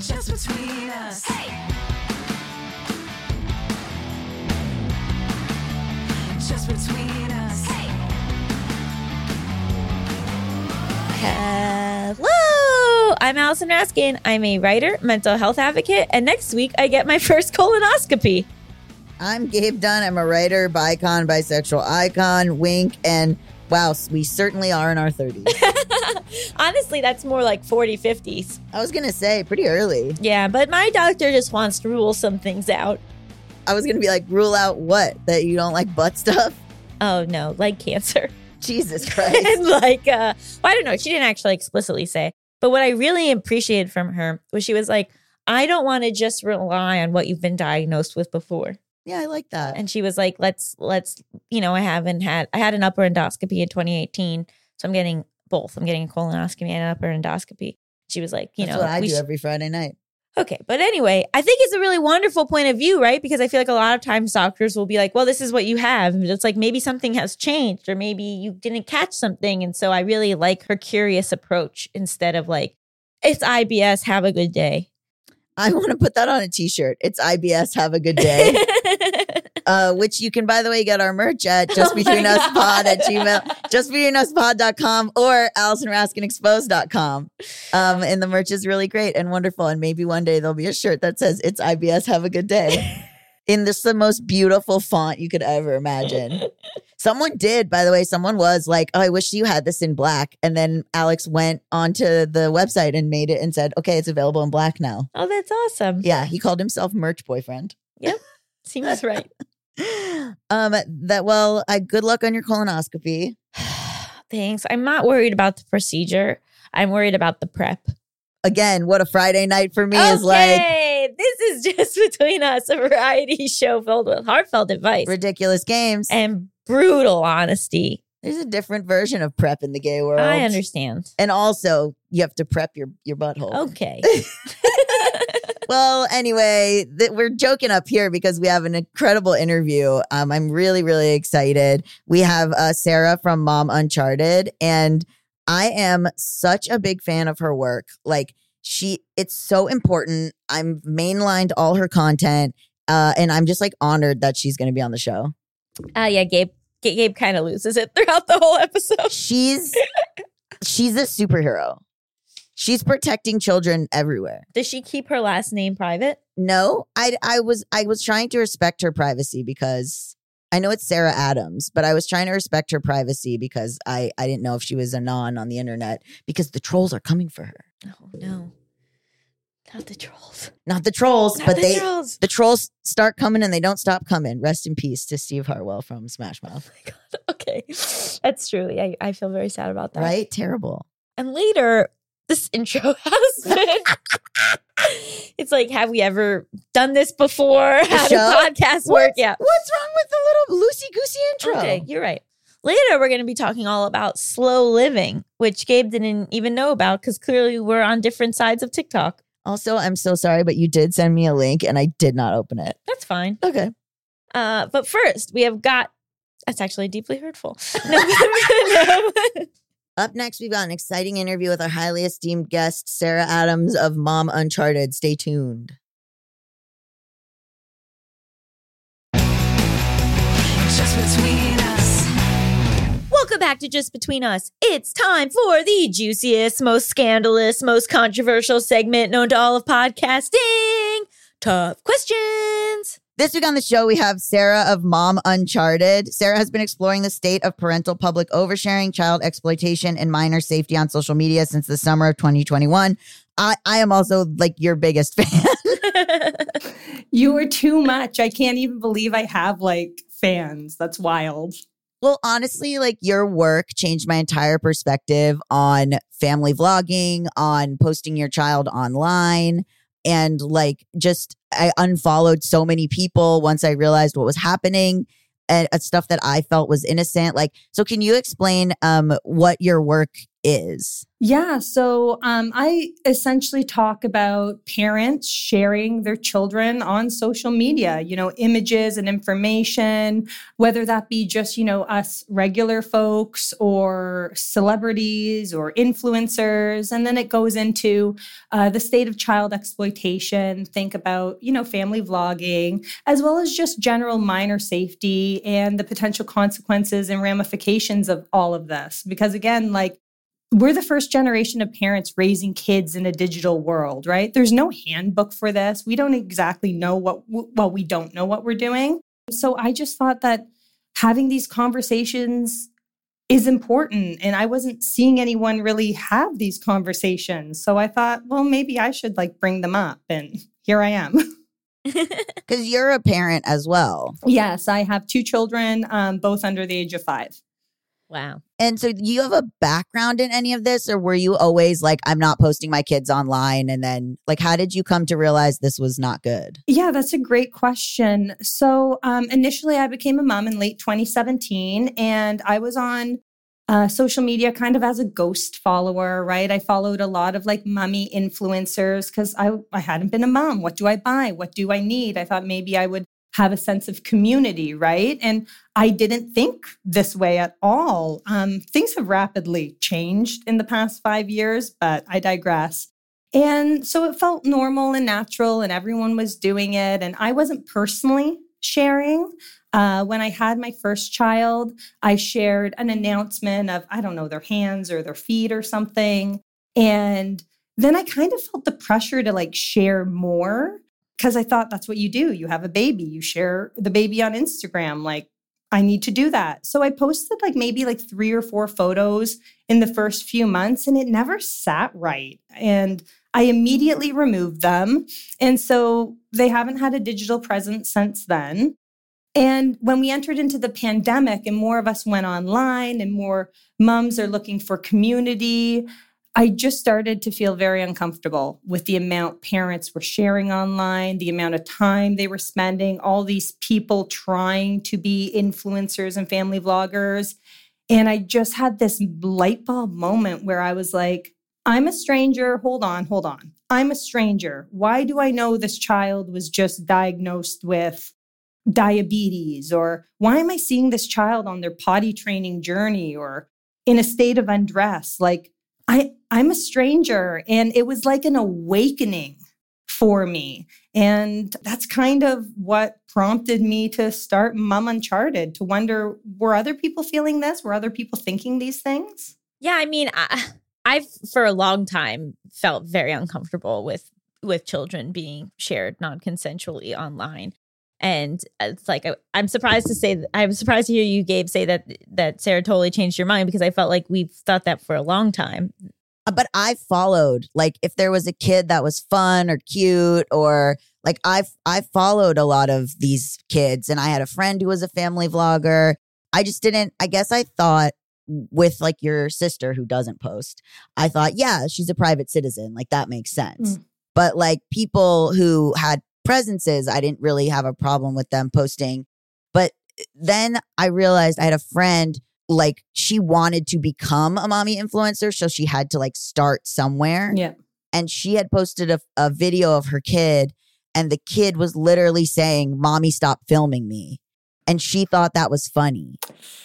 Just between us. Just between us. Hello, I'm Allison Raskin. I'm a writer, mental health advocate, and next week I get my first colonoscopy. I'm Gabe Dunn. I'm a writer, bicon, bisexual icon, wink, and wow, we certainly are in our 30s. Honestly, that's more like 40, 50s. I was going to say pretty early. Yeah, but my doctor just wants to rule some things out. I was going to be like, rule out what? That you don't like butt stuff? Oh no, like cancer. Jesus Christ. and like uh well, I don't know, she didn't actually explicitly say. But what I really appreciated from her was she was like, I don't want to just rely on what you've been diagnosed with before. Yeah, I like that. And she was like, let's let's you know, I haven't had I had an upper endoscopy in 2018. So I'm getting both. I'm getting a colonoscopy and an upper endoscopy. She was like, you That's know, what I do sh- every Friday night. Okay. But anyway, I think it's a really wonderful point of view, right? Because I feel like a lot of times doctors will be like, well, this is what you have. And it's like maybe something has changed or maybe you didn't catch something. And so I really like her curious approach instead of like, it's IBS, have a good day. I want to put that on a t shirt. It's IBS. Have a good day. uh, which you can, by the way, get our merch at just Oh between my us God. pod at gmail, just between us pod.com or AllisonRaskinExposed.com. Um, and the merch is really great and wonderful. And maybe one day there'll be a shirt that says it's IBS. Have a good day. In this, the most beautiful font you could ever imagine. Someone did, by the way, someone was like, Oh, I wish you had this in black. And then Alex went onto the website and made it and said, Okay, it's available in black now. oh, that's awesome. Yeah, he called himself merch boyfriend. Yep. Seems right. um that well i good luck on your colonoscopy Thanks. I'm not worried about the procedure. I'm worried about the prep. Again what a friday night for me is like Okay, this is just between us, a variety show filled with heartfelt advice ridiculous games and brutal honesty. there's a different version of prep in the gay world I understand. and also you have to prep your your butthole Okay. well anyway th- we're joking up here because we have an incredible interview um i'm really really excited we have uh sarah from mom uncharted and i am such a big fan of her work like she it's so important i'm mainlined all her content uh and i'm just like honored that she's gonna be on the show Uh, yeah, Gabe. Gabe, Gabe kind of loses it throughout the whole episode. she's she's a superhero she's protecting children everywhere Does she keep her last name private? No, I I was I was trying to respect her privacy because I know it's Sarah Adams, but I was trying to respect her privacy because I I didn't know if she was a non on the internet because the trolls are coming for her. Oh no, not the trolls. Not the trolls, Not but the they trolls. the trolls start coming and they don't stop coming. Rest in peace to Steve Harwell from Smash Mouth. Oh okay, that's true. I, I feel very sad about that. Right? Terrible. And later, this intro has been. it's like, have we ever done this before? How do show? podcasts work? What's- Yeah. What's wrong with the loosey goosey intro? Okay, you're right. Later, we're going to be talking all about slow living, which Gabe didn't even know about because clearly we're on different sides of TikTok. Also, I'm so sorry, but you did send me a link and I did not open it. That's fine. Okay. Uh, but first, we have got. That's actually deeply hurtful. No. Up next, we've got an exciting interview with our highly esteemed guest, Sarah Adams of Mom Uncharted. Stay tuned. Welcome back to Just Between Us. It's time for the juiciest, most scandalous, most controversial segment known to all of podcasting. Tough questions. This week on the show, we have Sarah of Mom Uncharted. Sarah has been exploring the state of parental public oversharing, child exploitation, and minor safety on social media since the summer of 2021. I, I am also like your biggest fan. You are too much. I can't even believe I have like fans. That's wild. Well, honestly, like your work changed my entire perspective on family vlogging, on posting your child online. And like, just I unfollowed so many people once I realized what was happening and uh, stuff that I felt was innocent. Like, so can you explain um, what your work is. Yeah, so um, I essentially talk about parents sharing their children on social media, you know, images and information, whether that be just, you know, us regular folks or celebrities or influencers. And then it goes into uh, the state of child exploitation, think about, you know, family vlogging, as well as just general minor safety and the potential consequences and ramifications of all of this. Because again, like, we're the first generation of parents raising kids in a digital world, right? There's no handbook for this. We don't exactly know what, well, we don't know what we're doing. So I just thought that having these conversations is important. And I wasn't seeing anyone really have these conversations. So I thought, well, maybe I should like bring them up. And here I am. Because you're a parent as well. yes, I have two children, um, both under the age of five. Wow. And so, you have a background in any of this, or were you always like, I'm not posting my kids online? And then, like, how did you come to realize this was not good? Yeah, that's a great question. So, um, initially, I became a mom in late 2017, and I was on uh, social media kind of as a ghost follower, right? I followed a lot of like mummy influencers because I, I hadn't been a mom. What do I buy? What do I need? I thought maybe I would have a sense of community, right? And I didn't think this way at all. Um, things have rapidly changed in the past five years, but I digress. And so it felt normal and natural, and everyone was doing it. And I wasn't personally sharing. Uh, when I had my first child, I shared an announcement of, I don't know, their hands or their feet or something. And then I kind of felt the pressure to like share more because I thought that's what you do. You have a baby, you share the baby on Instagram. Like, I need to do that. So I posted like maybe like three or four photos in the first few months and it never sat right. And I immediately removed them. And so they haven't had a digital presence since then. And when we entered into the pandemic and more of us went online and more moms are looking for community, I just started to feel very uncomfortable with the amount parents were sharing online, the amount of time they were spending, all these people trying to be influencers and family vloggers. And I just had this light bulb moment where I was like, I'm a stranger. Hold on, hold on. I'm a stranger. Why do I know this child was just diagnosed with diabetes? Or why am I seeing this child on their potty training journey or in a state of undress? Like, I, I'm a stranger. And it was like an awakening for me. And that's kind of what prompted me to start Mom Uncharted to wonder were other people feeling this? Were other people thinking these things? Yeah, I mean, I, I've for a long time felt very uncomfortable with with children being shared non-consensually online. And it's like I, I'm surprised to say I'm surprised to hear you, Gabe, say that that Sarah totally changed your mind because I felt like we've thought that for a long time. Uh, But I followed, like, if there was a kid that was fun or cute, or like I've I followed a lot of these kids, and I had a friend who was a family vlogger. I just didn't. I guess I thought with like your sister who doesn't post, I thought, yeah, she's a private citizen. Like that makes sense. Mm. But like people who had presences, I didn't really have a problem with them posting. But eh, then I realized I had a friend like she wanted to become a mommy influencer, so she had to like start somewhere. Yeah. And she had posted a, a video of her kid, and the kid was literally saying, Mommy, stop filming me. And she thought that was funny.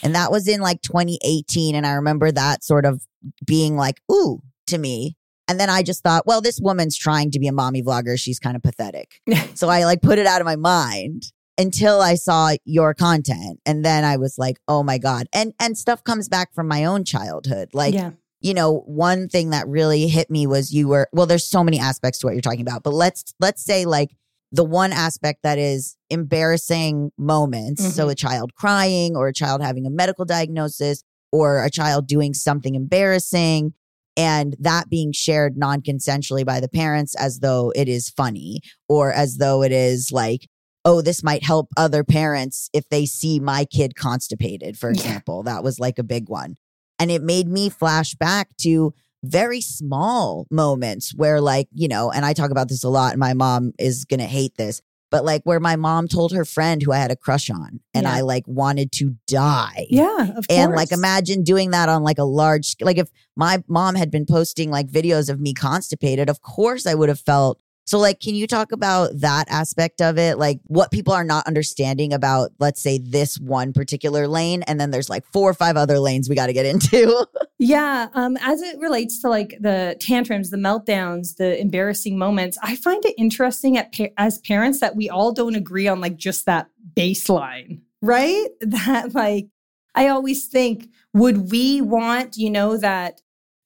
And that was in like 2018. And I remember that sort of being like, ooh, to me. And then I just thought, well, this woman's trying to be a mommy vlogger. She's kind of pathetic. So I like put it out of my mind until I saw your content. And then I was like, oh my God. And and stuff comes back from my own childhood. Like, yeah. you know, one thing that really hit me was you were well, there's so many aspects to what you're talking about, but let's let's say like the one aspect that is embarrassing moments. So mm-hmm. a child crying or a child having a medical diagnosis or a child doing something embarrassing and that being shared non-consensually by the parents as though it is funny or as though it is like oh this might help other parents if they see my kid constipated for Yeah. example that was like a big one and it made me flash back to very small moments where like you know and i talk about this a lot and my mom is going to hate this but like where my mom told her friend who I had a crush on and Yeah. I like wanted to die. Yeah, of And course. like imagine doing that on like a large like if my mom had been posting like videos of me constipated, of course I would have felt so like can you talk about that aspect of it? Like what people are not understanding about let's say this one particular lane and then there's like four or five other lanes we got to get into. Yeah, um, as it relates to like the tantrums, the meltdowns, the embarrassing moments, I find it interesting at as parents that we all don't agree on like just that baseline, right? That like I always think, would we want, you know, that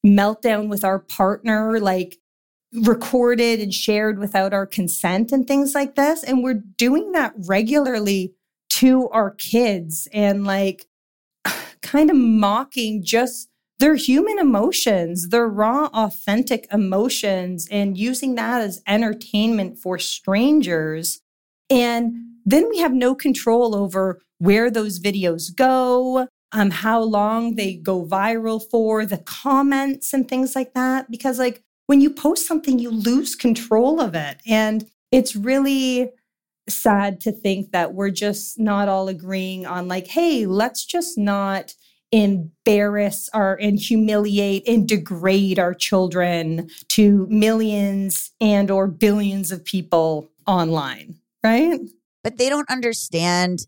meltdown with our partner, like recorded and shared without our consent and things like this? And we're doing that regularly to our kids and like kind of mocking just their human emotions, they're raw, authentic emotions, and using that as entertainment for strangers. And then we have no control over where those videos go, um, how long they go viral for, the comments and things like that. Because, like, when you post something, you lose control of it. And it's really sad to think that we're just not all agreeing on, like, hey, let's just not embarrass our and humiliate and degrade our children to millions and or billions of people online right? But they don't understand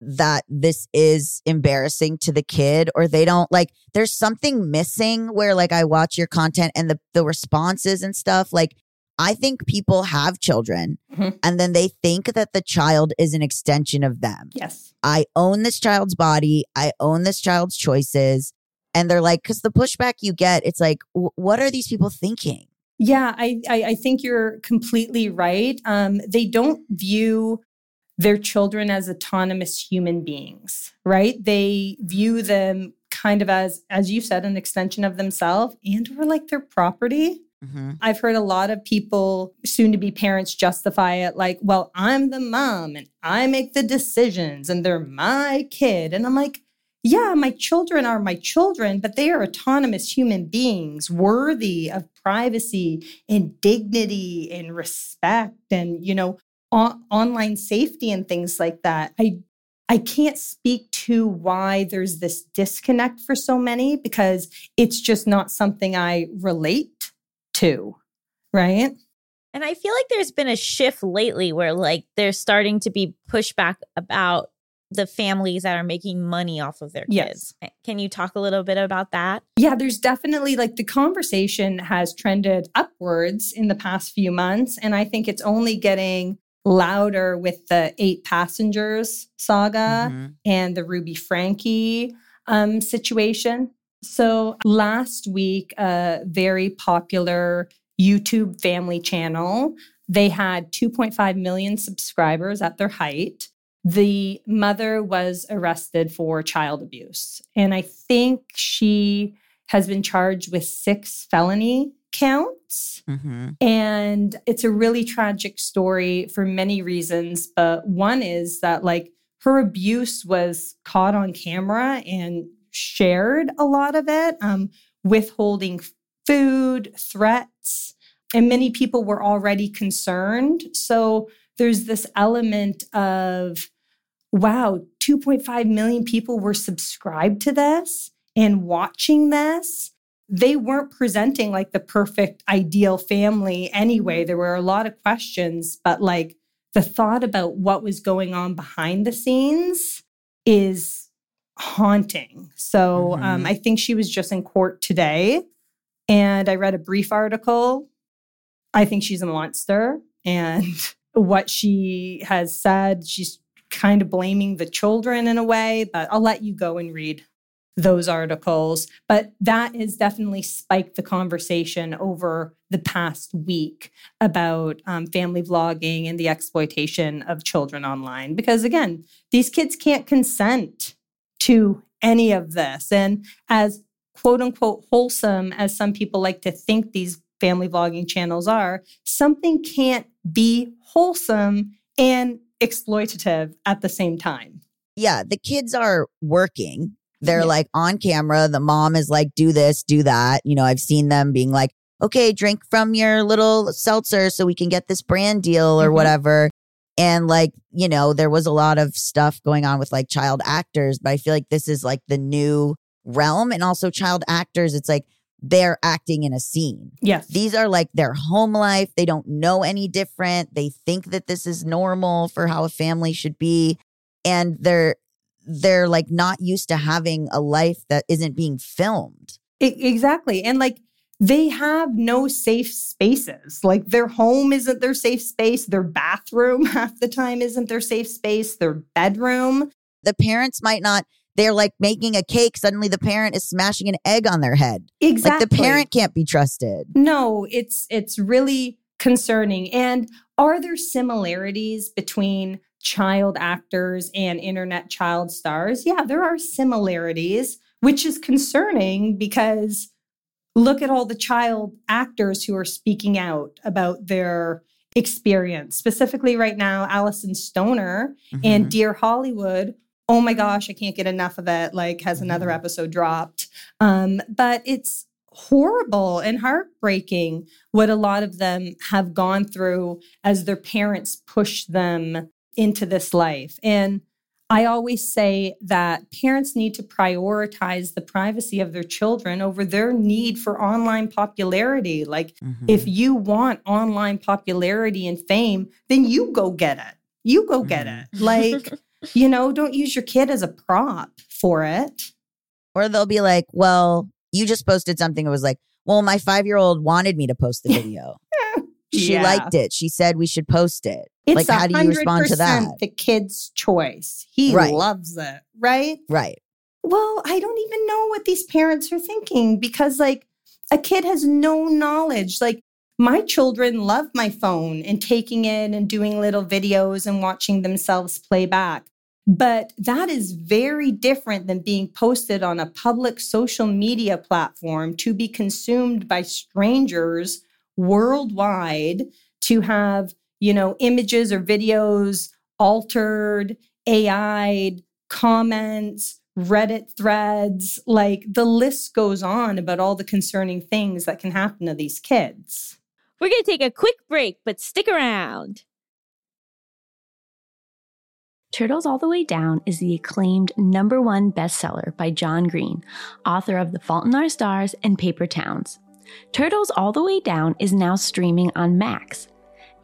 that this is embarrassing to the kid or they don't like there's something missing where like I watch your content and the the responses and stuff like I think people have children Mhm. and then they think that the child is an extension of them. yes I own this child's body, I own this child's choices and they're like cuz the pushback you get it's like "W- what are these people thinking? Yeah, I, I, I think you're completely right. Um, they don't view their children as autonomous human beings, right? They view them kind of as, as you said, an extension of themselves and or like their property. Mhm. I've heard a lot of people, soon to be parents, justify it like, well, I'm the mom and I make the decisions and they're my kid. And I'm like, yeah, my children are my children, but they are autonomous human beings worthy of privacy and dignity and respect and, you know, on- online safety and things like that. I I can't speak to why there's this disconnect for so many because it's just not something I relate to, right? And I feel like there's been a shift lately where like there's starting to be pushback about the families that are making money off of their kids. Yes. Can you talk a little bit about that? Yeah, there's definitely like the conversation has trended upwards in the past few months. And I think it's only getting louder with the eight passengers saga Mhm. and the Ruby Franke um, situation. So last week, a very popular YouTube family channel, they had 2.5 million subscribers at their height. The mother was arrested for child abuse. And I think she has been charged with six felony counts. Mm-hmm. And it's a really tragic story for many reasons. But one is that, like, her abuse was caught on camera and shared a lot of it, um, withholding food, threats. And many people were already concerned. So there's this element of, wow, 2.5 million people were subscribed to this and watching this they weren't presenting like the perfect ideal family anyway. There were a lot of questions, but like the thought about what was going on behind the scenes is haunting. So um, Mhm. I think she was just in court today, and I read a brief article. I think she's a monster, and what she has said, she's kind of blaming the children in a way, but I'll let you go and read those articles. But that has definitely spiked the conversation over the past week about um, family vlogging and the exploitation of children online. Because again, these kids can't consent to any of this. And as quote unquote wholesome as some people like to think these family vlogging channels are, something can't be wholesome and exploitative at the same time. yeah, the kids are working. They're Yeah. like on camera. The mom is like, do this, do that. You know, I've seen them being like, okay, drink from your little seltzer so we can get this brand deal or Mhm. whatever. And like, you know, there was a lot of stuff going on with like child actors, but I feel like this is like the new realm. And also, child actors, it's like they're acting in a scene. Yes. These are like their home life. They don't know any different. They think that this is normal for how a family should be. And they're they're like not used to having a life that isn't being filmed. Exactly. And like they have no safe spaces. Like their home isn't their safe space. Their bathroom half the time isn't their safe space. Their bedroom. The parents might not they're like making a cake suddenly the parent is smashing an egg on their head. Exactly. Like the parent can't be trusted. No, it's it's really concerning. And are there similarities between child actors and internet child stars? Yeah, there are similarities, which is concerning because look at all the child actors who are speaking out about their experience. Specifically right now, Alyson Stoner and Mhm. Dear Hollywood. Oh my gosh, I can't get enough of it. Like, has another Mhm. episode dropped? Um, but it's horrible and heartbreaking what a lot of them have gone through as their parents push them into this life. And I always say that parents need to prioritize the privacy of their children over their need for online popularity. Like, mm-hmm. if you want online popularity and fame, then you go get it. You go get Mhm. it. Like, you know, don't use your kid as a prop for it. or they'll be like, "Well, you just posted something It was like, well, my 5-year-old wanted me to post the video. She Yeah. liked it. She said we should post it." It's like how do you respond to that? The kid's choice. He Right. loves it, right? Right. Well, I don't even know what these parents are thinking because, like, a kid has no knowledge. Like, my children love my phone and taking it and doing little videos and watching themselves play back. But that is very different than being posted on a public social media platform to be consumed by strangers worldwide to have, you know, images or videos altered, AI'd, comments, Reddit threads. Like the list goes on about all the concerning things that can happen to these kids. We're going to take a quick break, but stick around. Turtles All the Way Down is the acclaimed number one bestseller by John Green, author of The Fault in Our Stars and Paper Towns. Turtles All the Way Down is now streaming on Max.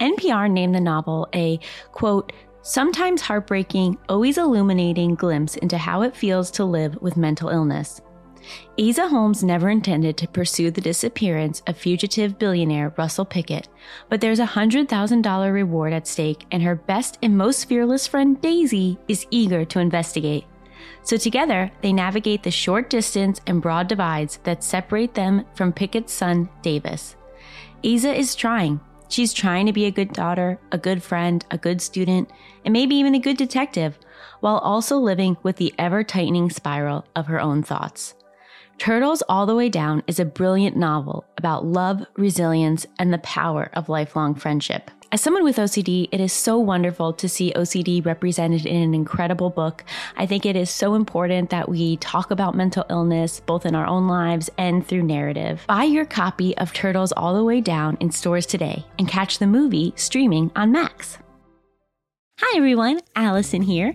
NPR named the novel a, quote, sometimes heartbreaking, always illuminating glimpse into how it feels to live with mental illness. Aza Holmes never intended to pursue the disappearance of fugitive billionaire Russell Pickett, but there's a $100,000 reward at stake, and her best and most fearless friend Daisy is eager to investigate. So together, they navigate the short distance and broad divides that separate them from Pickett's son, Davis. Aza is trying. She's trying to be a good daughter, a good friend, a good student, and maybe even a good detective, while also living with the ever tightening spiral of her own thoughts. Turtles All the Way Down is a brilliant novel about love, resilience, and the power of lifelong friendship. As someone with OCD, it is so wonderful to see OCD represented in an incredible book. I think it is so important that we talk about mental illness both in our own lives and through narrative. Buy your copy of Turtles All the Way Down in stores today and catch the movie streaming on Max. Hi everyone, Allison here.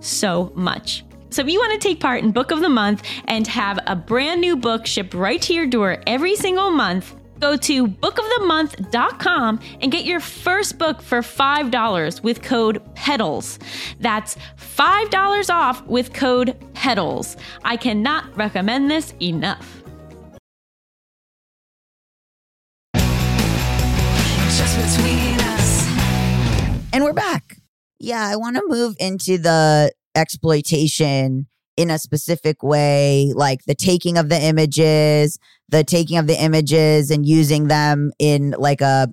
so much. So if you want to take part in Book of the Month and have a brand new book shipped right to your door every single month, go to bookofthemonth.com and get your first book for $5 with code PEDALS. That's $5 off with code PEDALS. I cannot recommend this enough. Just between us. And we're back. Yeah, I want to move into the exploitation in a specific way, like the taking of the images, the taking of the images and using them in like a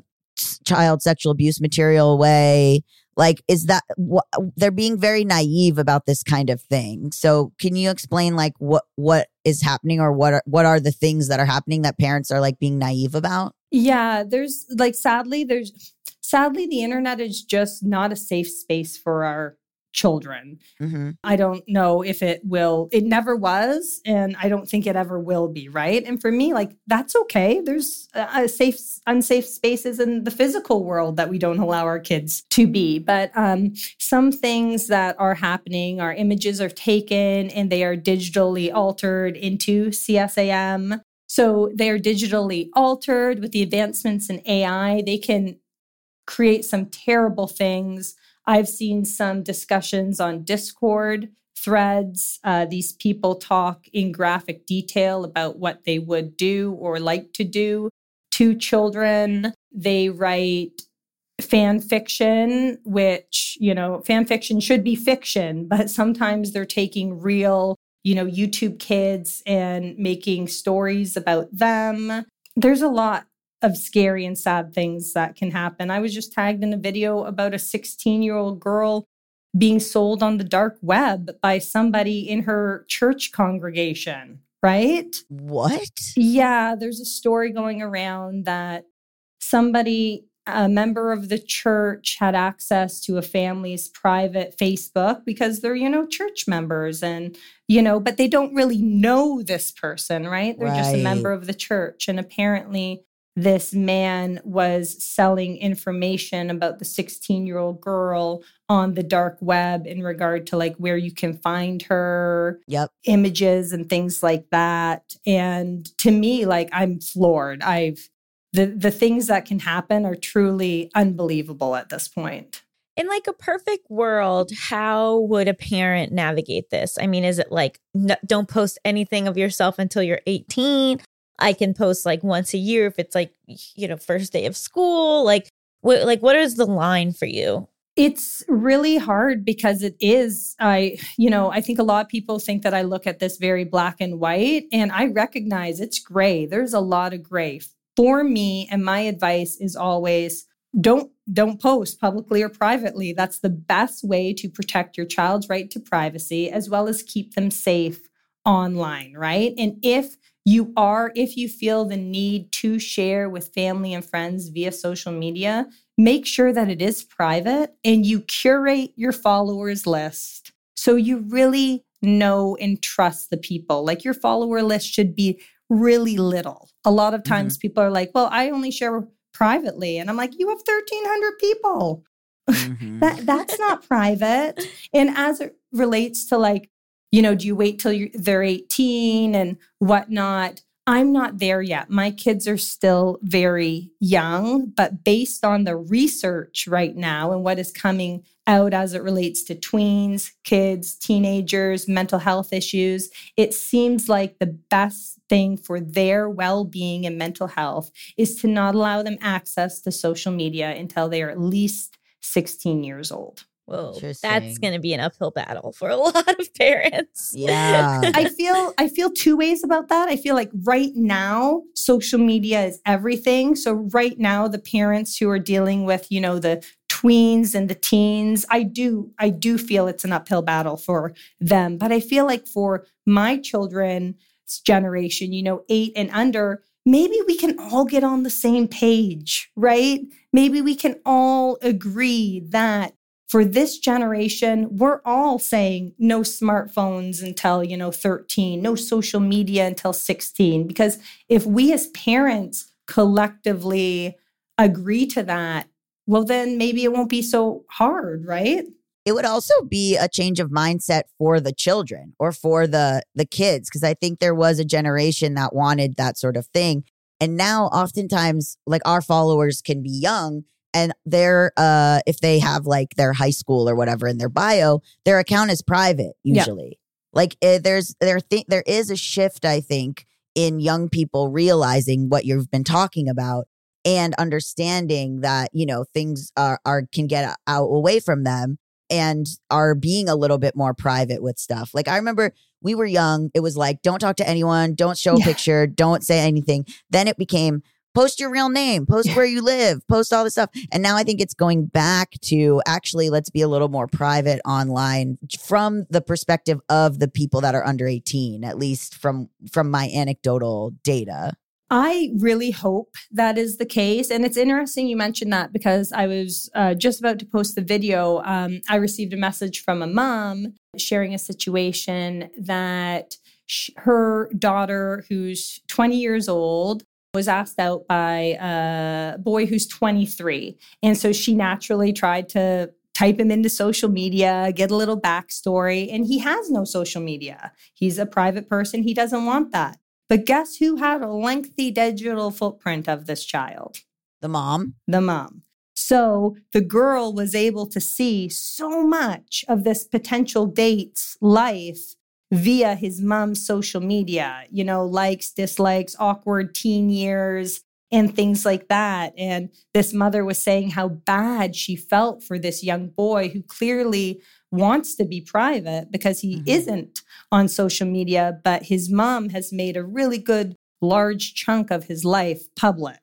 child sexual abuse material way. Like, is that what they're being very naive about this kind of thing? So, can you explain like what what is happening or what are what are the things that are happening that parents are like being naive about? Yeah, there's like sadly, there's sadly the internet is just not a safe space for our children. Mm-hmm. I don't know if it will, it never was, and I don't think it ever will be, right? And for me, like, that's okay. There's safe, unsafe spaces in the physical world that we don't allow our kids to be. But um, some things that are happening, our images are taken and they are digitally altered into CSAM. So they're digitally altered with the advancements in AI. They can create some terrible things. I've seen some discussions on Discord threads. Uh, these people talk in graphic detail about what they would do or like to do to children. They write fan fiction, which, you know, fan fiction should be fiction, but sometimes they're taking real, you know, YouTube kids and making stories about them. There's a lot of scary and sad things that can happen. I was just tagged in a video about a 16 year old girl being sold on the dark web by somebody in her church congregation, right? What? Yeah, there's a story going around that somebody, a member of the church, had access to a family's private Facebook because they're, you know, church members and, you know, but they don't really know this person, right? They're just a member of the church. And apparently, this man was selling information about the 16 year old girl on the dark web in regard to like where you can find her Yep. images and things like that and to me like i'm floored i've the the things that can happen are truly unbelievable at this point in like a perfect world, how would a parent navigate this? I mean, is it like n- don't post anything of yourself until you're 18? I can post like once a year if it's like you know first day of school. Like what like what is the line for you? it's really hard because it is i you know i think a lot of people think that i look at this very black and white and i recognize it's gray there's a lot of gray for me and my advice is always don't don't post publicly or privately that's the best way to protect your child's right to privacy as well as keep them safe online right and if you are if you feel the need to share with family and friends via social media make sure that it is private and you curate your followers list so you really know and trust the people. Like your follower list should be really little. A lot of times people are like, well, I only share privately. And I'm like, you have 1,300 people. Mhm. That that's not private. And as it relates to like, you know, do you wait till they're 18 and whatnot? I'm not there yet. My kids are still very young, but based on the research right now and what is coming out as it relates to tweens, kids, teenagers, mental health issues, it seems like the best thing for their well being and mental health is to not allow them access to social media until they are at least 16 years old. Whoa, that's going to be an uphill battle for a lot of parents. Yeah. I feel I feel two ways about that. I feel like right now social media is everything. So right now the parents who are dealing with, you know, the tweens and the teens, I do I do feel it's an uphill battle for them. But I feel like for my children's generation, you know, 8 and under, maybe we can all get on the same page, right? Maybe we can all agree that for this generation, we're all saying no smartphones until, you know, 13, no social media until 16. Because if we as parents collectively agree to that, well, then maybe it won't be so hard, right? it would also be a change of mindset for the children or for the the kids because i think there was a generation that wanted that sort of thing and now oftentimes like our followers can be young and their uh if they have like their high school or whatever in their bio their account is private Yeah. usually like eh, there's there th- there is a shift i think in young people realizing what you've been talking about and understanding that you know things are, are can get out away from them and are being a little bit more private with stuff like i remember we were young it was like don't talk to anyone don't show a Yeah. picture don't say anything then it became post your real name post where you live post all this stuff and now i think it's going back to actually let's be a little more private online from the perspective of the people that are under 18 at least from from my anecdotal data I really hope that is the case. And it's interesting you mentioned that because I was uh, just about to post the video. Um, I received a message from a mom sharing a situation that sh- her daughter, who's 20 years old, was asked out by a boy who's 23. And so she naturally tried to type him into social media, get a little backstory. And he has no social media. He's a private person. He doesn't want that. But guess who had a lengthy digital footprint of this child? the mom The mom. So the girl was able to see so much of this potential date's life via his mom's social media, you know, likes, dislikes, awkward teen years, and things like that. And this mother was saying how bad she felt for this young boy who clearly wants to be private because he Mhm. isn't on social media, but his mom has made a really good large chunk of his life public.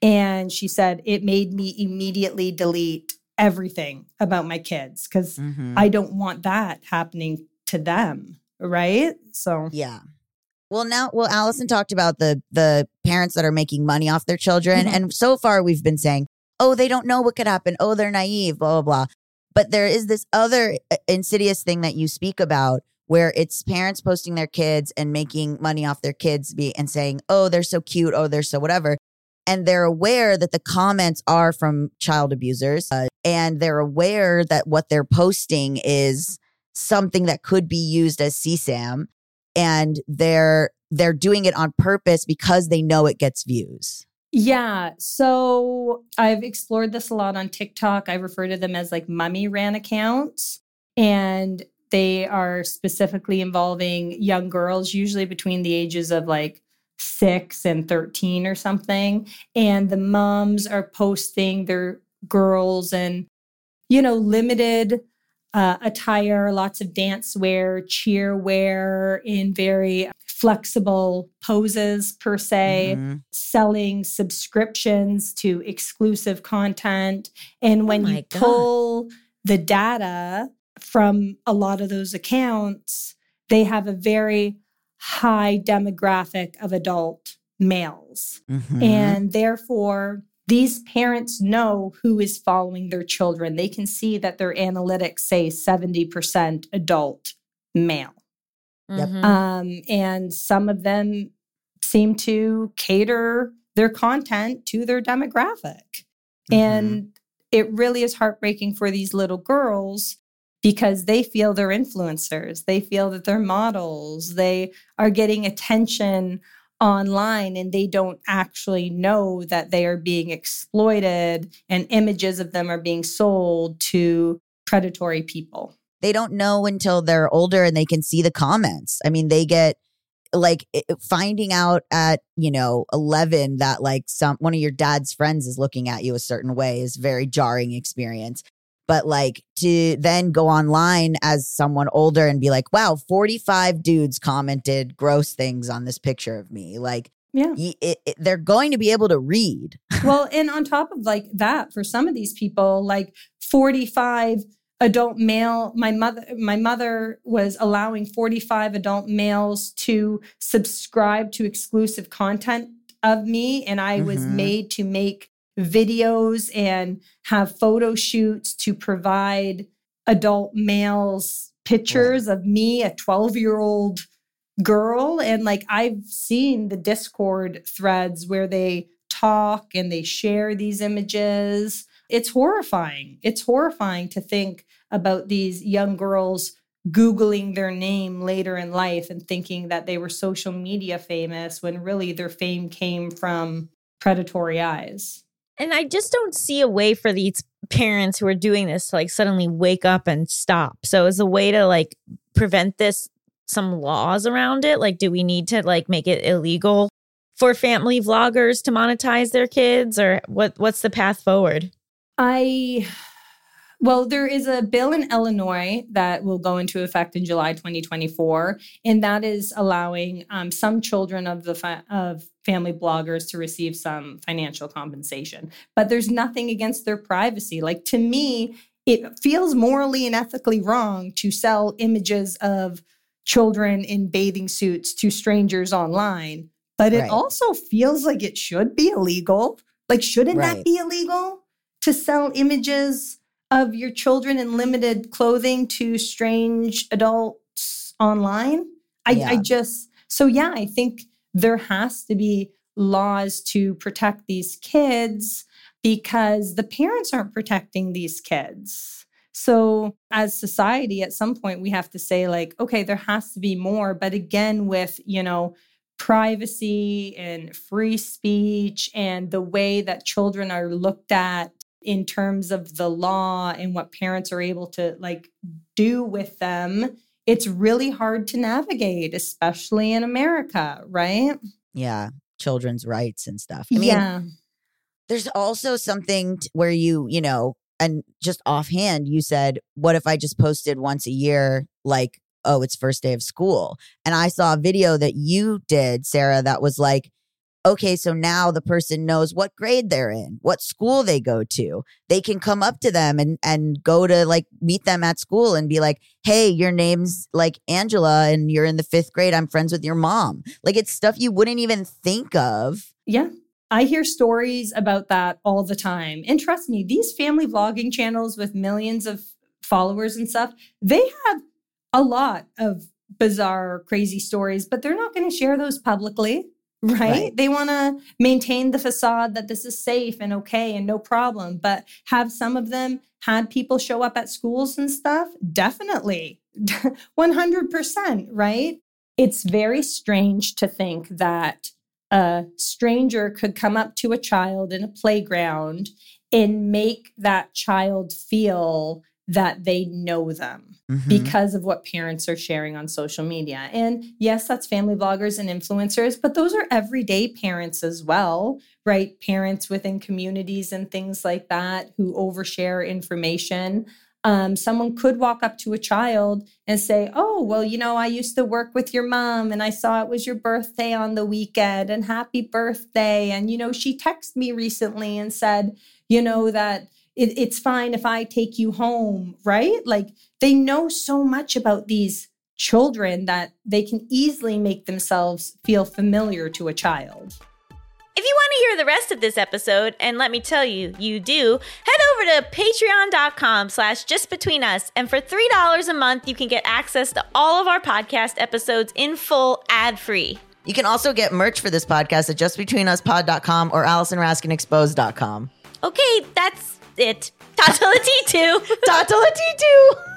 And she said, it made me immediately delete everything about my kids because Mhm. I don't want that happening to them. Right. So, Yeah. Well, now, well, Allison talked about the the parents that are making money off their children, Mhm. and so far we've been saying, "Oh, they don't know what could happen. Oh, they're naive." Blah blah blah. But there is this other uh, insidious thing that you speak about, where it's parents posting their kids and making money off their kids, be and saying, "Oh, they're so cute. Oh, they're so whatever." And they're aware that the comments are from child abusers, uh, and they're aware that what they're posting is something that could be used as CSAM and they're they're doing it on purpose because they know it gets views. yeah. So I've explored this a lot on TikTok. I refer to them as like mummy ran accounts. And they are specifically involving young girls, usually between the ages of like six and 13 or something. And the moms are posting their girls and, you know, limited uh, attire, lots of dance wear, cheer wear in very flexible poses, per se Mhm. selling subscriptions to exclusive content. And when Oh you God. pull the data from a lot of those accounts, they have a very high demographic of adult males. Mhm. And therefore, these parents know who is following their children. They can see that their analytics say 70% adult male. Yep. Mhm. Um, and some of them seem to cater their content to their demographic. Mhm. And it really is heartbreaking for these little girls because they feel they're influencers. They feel that they're models. They are getting attention online and they don't actually know that they are being exploited and images of them are being sold to predatory people. they don't know until they're older and they can see the comments. I mean, they get like finding out at, you know, 11 that like some one of your dad's friends is looking at you a certain way is very jarring experience. But like to then go online as someone older and be like, wow, 45 dudes commented gross things on this picture of me. Like Yeah. it, it- they're going to be able to read. well, and on top of like that, for some of these people, like 45 adult male, my mother, my mother was allowing 45 adult males to subscribe to exclusive content of me. And I was Mhm. made to make videos and have photo shoots to provide adult males pictures of me, a 12 year old girl. And like I've seen the Discord threads where they talk and they share these images. It's horrifying. It's horrifying to think about these young girls Googling their name later in life and thinking that they were social media famous when really their fame came from predatory eyes. And I just don't see a way for these parents who are doing this to like suddenly wake up and stop. So is a way to like prevent this some laws around it? Like do we need to like make it illegal for family vloggers to monetize their kids or what what's the path forward? I well, there is a bill in Illinois that will go into effect in July 2024, and that is allowing um, some children of the fa- of family bloggers to receive some financial compensation. But there's nothing against their privacy. Like to me, it feels morally and ethically wrong to sell images of children in bathing suits to strangers online. But it Right. also feels like it should be illegal. Like, shouldn't Right. that be illegal to sell images of your children in limited clothing to strange adults online? I, I just, so yeah, I think there has to be laws to protect these kids because the parents aren't protecting these kids. So, as society, at some point, we have to say, like, okay, there has to be more. But again, with, you know, privacy and free speech and the way that children are looked at in terms of the law and what parents are able to like do with them, it's really hard to navigate, especially in America, right? Yeah, children's rights and stuff. I mean, yeah. there's also something t- where you, you know, and just offhand, you said, what if I just posted once a year, like, oh, it's first day of school? And I saw a video that you did, Sarah, that was like, okay, so now the person knows what grade they're in, what school they go to. They can come up to them and and go to like meet them at school and be like, "Hey, your name's like Angela and you're in the 5th grade. I'm friends with your mom." Like it's stuff you wouldn't even think of. Yeah. I hear stories about that all the time. And trust me, these family vlogging channels with millions of followers and stuff, they have a lot of bizarre, crazy stories, but they're not going to share those publicly, right? Right. They want to maintain the facade that this is safe and okay and no problem. But have some of them had people show up at schools and stuff? Definitely. 100%, right? It's very strange to think that a stranger could come up to a child in a playground and make that child feel that they know them Mhm. because of what parents are sharing on social media. And yes, that's family bloggers and influencers, but those are everyday parents as well, right? Parents within communities and things like that who overshare information. Um, someone could walk up to a child and say, Oh, well, you know, I used to work with your mom and I saw it was your birthday on the weekend and happy birthday. And, you know, she texted me recently and said, you know, that it, it's fine if I take you home, right? Like they know so much about these children that they can easily make themselves feel familiar to a child. If you want to hear the rest of this episode, and let me tell you, you do, head over to patreon.com slash just between us. And for $3 a month, you can get access to all of our podcast episodes in full ad free. You can also get merch for this podcast at justbetweenuspod.com or AllisonRaskinExposed.com. Okay, that's it. Tatala T2. Tatala T2.